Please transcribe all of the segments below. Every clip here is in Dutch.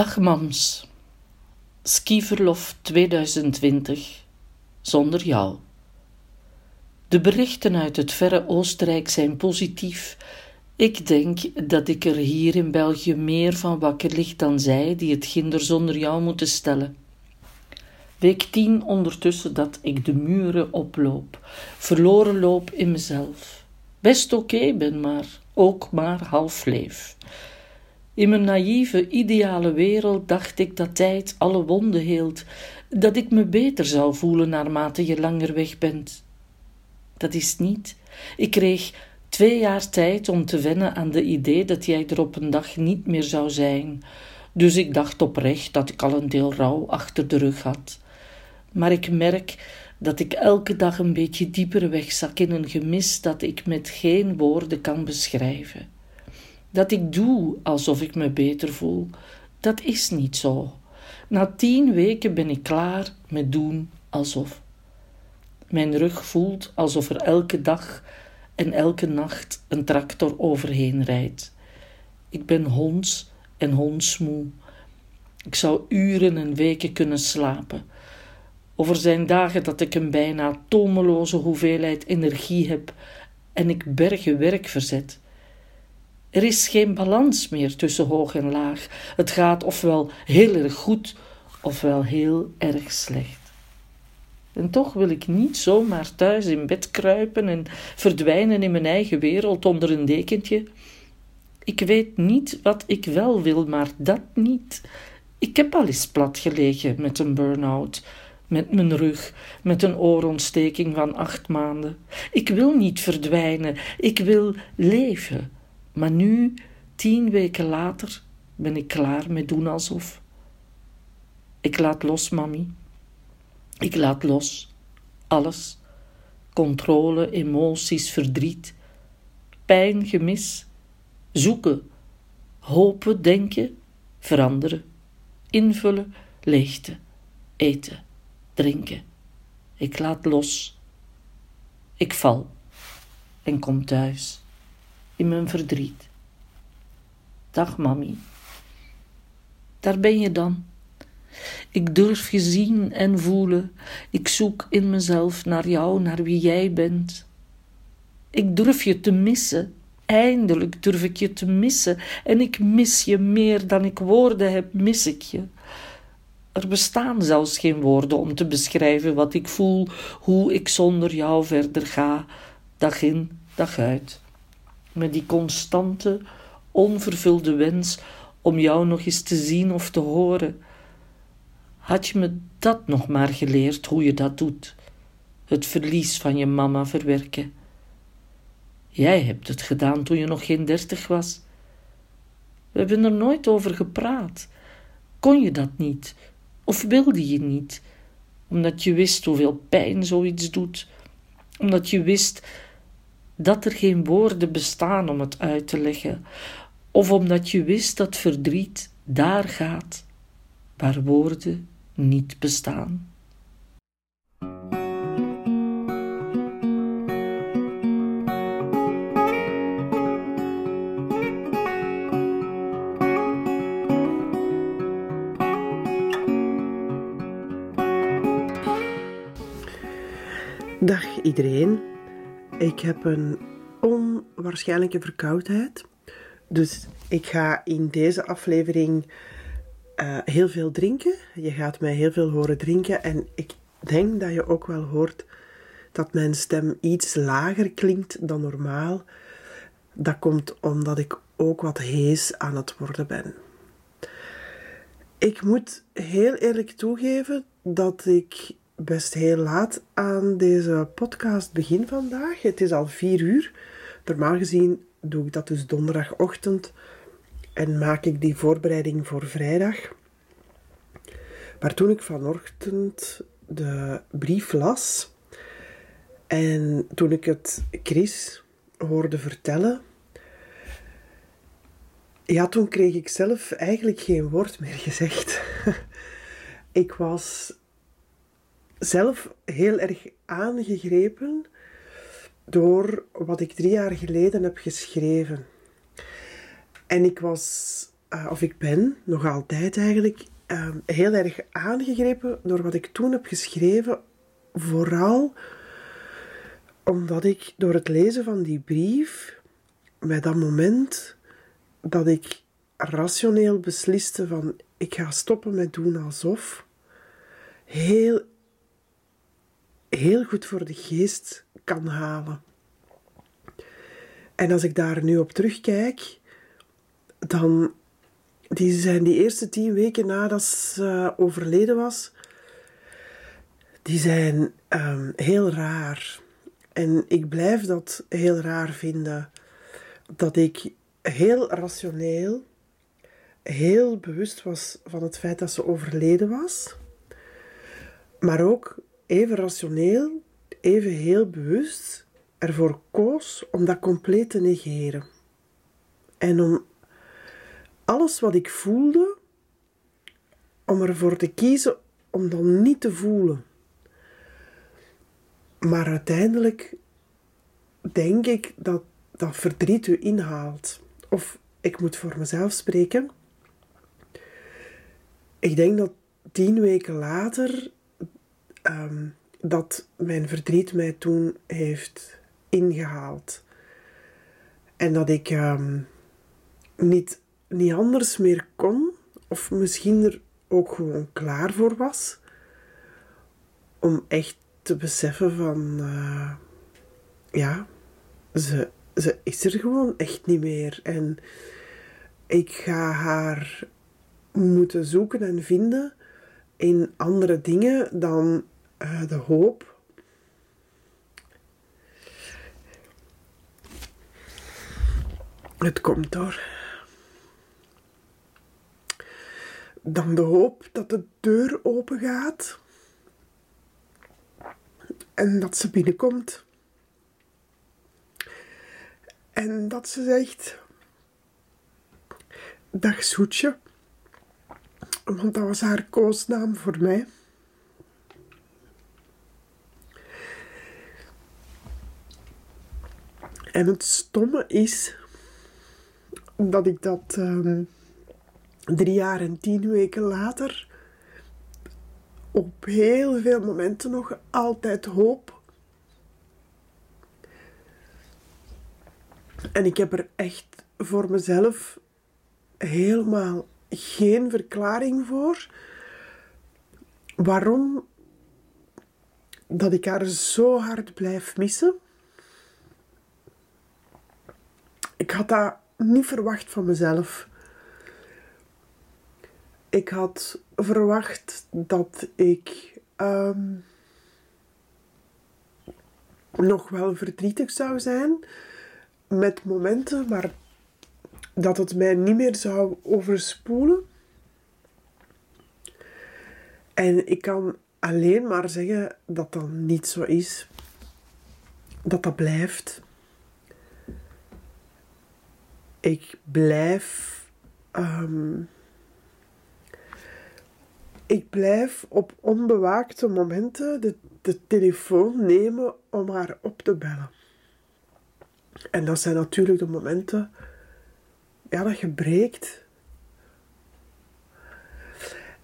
Dag mams. Skiverlof 2020 zonder jou. De berichten uit het verre Oostenrijk zijn positief. Ik denk dat ik er hier in België meer van wakker lig dan zij die het kinder zonder jou moeten stellen. Week 10 ondertussen dat ik de muren oploop, verloren loop in mezelf. Best oké ben, maar ook maar half leef. In mijn naïeve, ideale wereld dacht ik dat tijd alle wonden heelt, dat ik me beter zou voelen naarmate je langer weg bent. Dat is niet. Ik kreeg twee jaar tijd om te wennen aan de idee dat jij er op een dag niet meer zou zijn, dus ik dacht oprecht dat ik al een deel rouw achter de rug had. Maar ik merk dat ik elke dag een beetje dieper wegzak in een gemis dat ik met geen woorden kan beschrijven. Dat ik doe alsof ik me beter voel, dat is niet zo. Na tien weken ben ik klaar met doen alsof. Mijn rug voelt alsof er elke dag en elke nacht een tractor overheen rijdt. Ik ben honds en hondsmoe. Ik zou uren en weken kunnen slapen. Over zijn dagen dat ik een bijna tomeloze hoeveelheid energie heb en ik bergen werk verzet. Er is geen balans meer tussen hoog en laag. Het gaat ofwel heel erg goed, ofwel heel erg slecht. En toch wil ik niet zomaar thuis in bed kruipen en verdwijnen in mijn eigen wereld onder een dekentje. Ik weet niet wat ik wel wil, maar dat niet. Ik heb al eens plat gelegen met een burn-out, met mijn rug, met een oorontsteking van acht maanden. Ik wil niet verdwijnen, ik wil leven. Maar nu, tien weken later, ben ik klaar met doen alsof. Ik laat los, mami. Ik laat los. Alles. Controle, emoties, verdriet, pijn, gemis. Zoeken, hopen, denken, veranderen, invullen, leegte, eten, drinken. Ik laat los. Ik val en kom thuis in mijn verdriet. Dag, mami. Daar ben je dan. Ik durf je zien en voelen. Ik zoek in mezelf naar jou, naar wie jij bent. Ik durf je te missen. Eindelijk durf ik je te missen. En ik mis je meer dan ik woorden heb, mis ik je. Er bestaan zelfs geen woorden om te beschrijven wat ik voel, hoe ik zonder jou verder ga, dag in, dag uit met die constante, onvervulde wens om jou nog eens te zien of te horen. Had je me dat nog maar geleerd, hoe je dat doet? Het verlies van je mama verwerken. Jij hebt het gedaan toen je nog geen dertig was. We hebben er nooit over gepraat. Kon je dat niet? Of wilde je niet? Omdat je wist hoeveel pijn zoiets doet. Omdat je wist dat er geen woorden bestaan om het uit te leggen, of omdat je wist dat verdriet daar gaat waar woorden niet bestaan. Dag iedereen. Ik heb een onwaarschijnlijke verkoudheid. Dus ik ga in deze aflevering uh, heel veel drinken. Je gaat mij heel veel horen drinken. En ik denk dat je ook wel hoort dat mijn stem iets lager klinkt dan normaal. Dat komt omdat ik ook wat hees aan het worden ben. Ik moet heel eerlijk toegeven dat ik best heel laat aan deze podcast begin vandaag. Het is al vier uur. Normaal gezien doe ik dat dus donderdagochtend en maak ik die voorbereiding voor vrijdag. Maar toen ik vanochtend de brief las en toen ik het Chris hoorde vertellen, ja, toen kreeg ik zelf eigenlijk geen woord meer gezegd. ik was zelf heel erg aangegrepen door wat ik drie jaar geleden heb geschreven. En ik was uh, of ik ben nog altijd eigenlijk uh, heel erg aangegrepen door wat ik toen heb geschreven. Vooral omdat ik door het lezen van die brief, bij dat moment dat ik rationeel besliste van ik ga stoppen met doen alsof, heel, heel goed voor de geest kan halen. En als ik daar nu op terugkijk, dan die zijn die eerste tien weken nadat ze overleden was, die zijn um, heel raar. En ik blijf dat heel raar vinden. Dat ik heel rationeel, heel bewust was van het feit dat ze overleden was. Maar ook even rationeel, even heel bewust ervoor koos om dat compleet te negeren. En om alles wat ik voelde, om ervoor te kiezen om dan niet te voelen. Maar uiteindelijk denk ik dat dat verdriet u inhaalt. Of ik moet voor mezelf spreken. Ik denk dat tien weken later ehm, dat mijn verdriet mij toen heeft ingehaald. En dat ik um, niet, niet anders meer kon, of misschien er ook gewoon klaar voor was, om echt te beseffen van, uh, ja, ze, ze is er gewoon echt niet meer. En ik ga haar moeten zoeken en vinden in andere dingen dan uh, de hoop Het komt door. Dan de hoop dat de deur open gaat en dat ze binnenkomt. En dat ze zegt: Dag Soetje, want dat was haar koosnaam voor mij. En het stomme is dat ik dat um, drie jaar en tien weken later op heel veel momenten nog altijd hoop. En ik heb er echt voor mezelf helemaal geen verklaring voor waarom dat ik haar zo hard blijf missen. Ik had dat niet verwacht van mezelf. Ik had verwacht dat ik ehm, nog wel verdrietig zou zijn met momenten, maar dat het mij niet meer zou overspoelen. En ik kan alleen maar zeggen dat dat niet zo is. Dat dat blijft ik blijf. Um, ik blijf op onbewaakte momenten de, de telefoon nemen om haar op te bellen. En dat zijn natuurlijk de momenten ja, dat je breekt.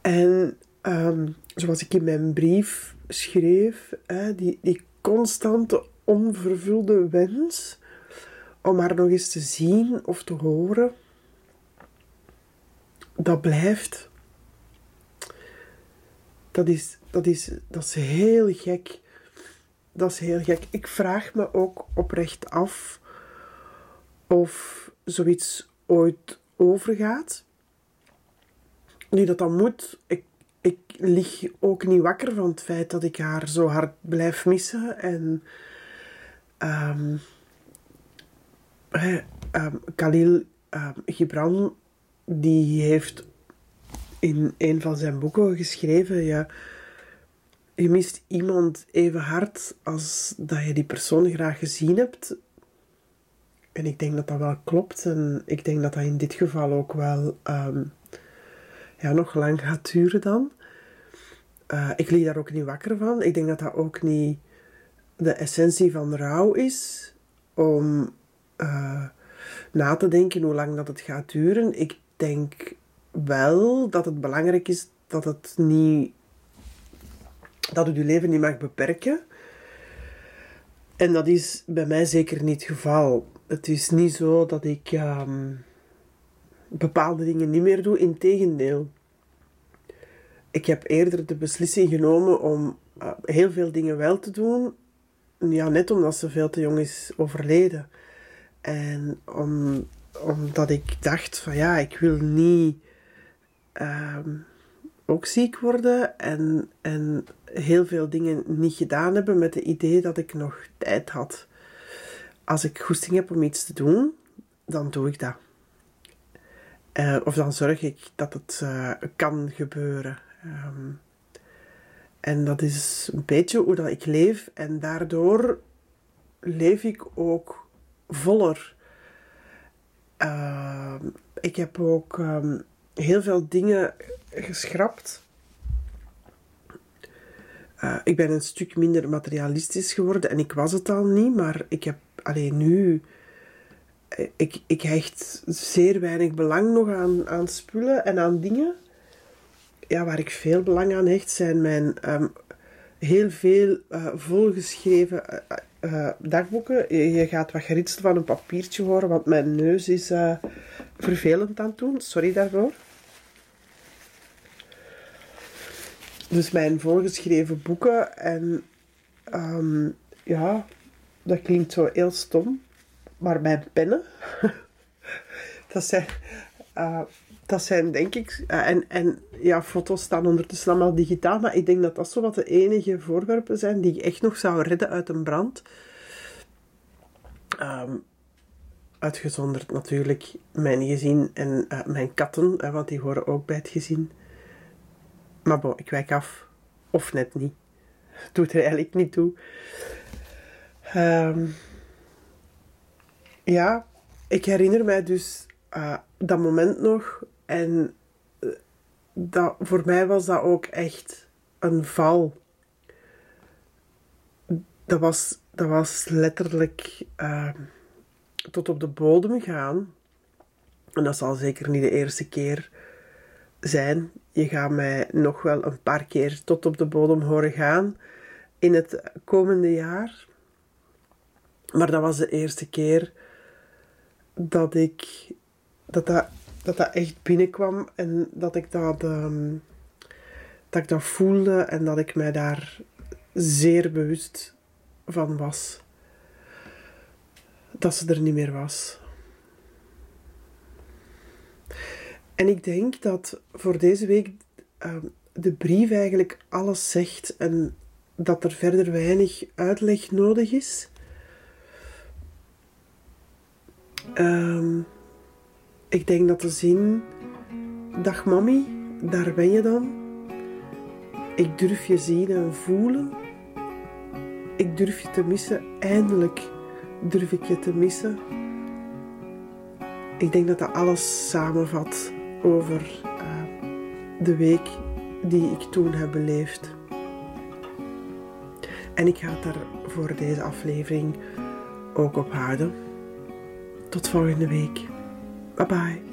En um, zoals ik in mijn brief schreef, hè, die, die constante onvervulde wens om haar nog eens te zien of te horen, dat blijft. Dat is, dat is, dat is heel gek. Dat is heel gek. Ik vraag me ook oprecht af of zoiets ooit overgaat. Nu dat dan moet, ik, ik lig ook niet wakker van het feit dat ik haar zo hard blijf missen. En um, um, Khalil um, Gibran, die heeft in een van zijn boeken geschreven, ja, je mist iemand even hard als dat je die persoon graag gezien hebt. En ik denk dat dat wel klopt. En ik denk dat dat in dit geval ook wel um, ja, nog lang gaat duren dan. Uh, ik lig daar ook niet wakker van. Ik denk dat dat ook niet de essentie van rouw is. Om uh, na te denken hoe lang dat het gaat duren. Ik denk wel dat het belangrijk is dat het niet dat het je leven niet mag beperken. En dat is bij mij zeker niet het geval. Het is niet zo dat ik ehm, bepaalde dingen niet meer doe. Integendeel. Ik heb eerder de beslissing genomen om eh, heel veel dingen wel te doen. Ja, net omdat ze veel te jong is overleden. En om, omdat ik dacht van ja, ik wil niet ehm, ook ziek worden en, en heel veel dingen niet gedaan hebben met het idee dat ik nog tijd had. Als ik goesting heb om iets te doen, dan doe ik dat. Uh, of dan zorg ik dat het uh, kan gebeuren. Um, en dat is een beetje hoe dat ik leef. En daardoor leef ik ook voller. Uh, ik heb ook um, heel veel dingen geschrapt. Uh, ik ben een stuk minder materialistisch geworden en ik was het al niet, maar ik heb alleen nu. Eh, ik, ik hecht zeer weinig belang nog aan, aan spullen en aan dingen. Ja, waar ik veel belang aan hecht zijn mijn um, heel veel uh, volgeschreven uh, dagboeken. Je, je, gaat wat geritseld van een papiertje horen, want mijn neus is vervelend aan het doen. Sorry daarvoor. dus mijn voorgeschreven boeken. En um, ja, dat klinkt zo heel stom. Maar mijn pennen, dat zijn, uh, dat zijn denk ik, uh, en, en ja, foto's staan ondertussen allemaal digitaal, maar ik denk dat dat zo wat de enige voorwerpen zijn die ik echt nog zou redden uit een brand. Um, uitgezonderd natuurlijk mijn gezin en uh, mijn katten, want die horen ook bij het gezin. Maar bon, ik wijk af. Of net niet. Doet er eigenlijk niet toe. Um, ja, ik herinner mij dus uh, dat moment nog. En uh, dat, voor mij was dat ook echt een val. Dat was, dat was letterlijk uh, tot op de bodem gaan. En dat zal zeker niet de eerste keer zijn. Je gaat mij nog wel een paar keer tot op de bodem horen gaan in het komende jaar. Maar dat was de eerste keer dat ik dat dat, dat, dat echt binnenkwam en dat ik dat, um, dat ik dat voelde en dat ik mij daar zeer bewust van was. Dat ze er niet meer was. En ik denk dat voor deze week uh, de brief eigenlijk alles zegt en dat er verder weinig uitleg nodig is. Um, ik denk dat de zin, dag mami, daar ben je dan. Ik durf je zien en voelen. Ik durf je te missen, eindelijk durf ik je te missen. Ik denk dat dat alles samenvat over uh, de week die ik toen heb beleefd. En ik ga het daar voor deze aflevering ook op houden. Tot volgende week. Bye bye.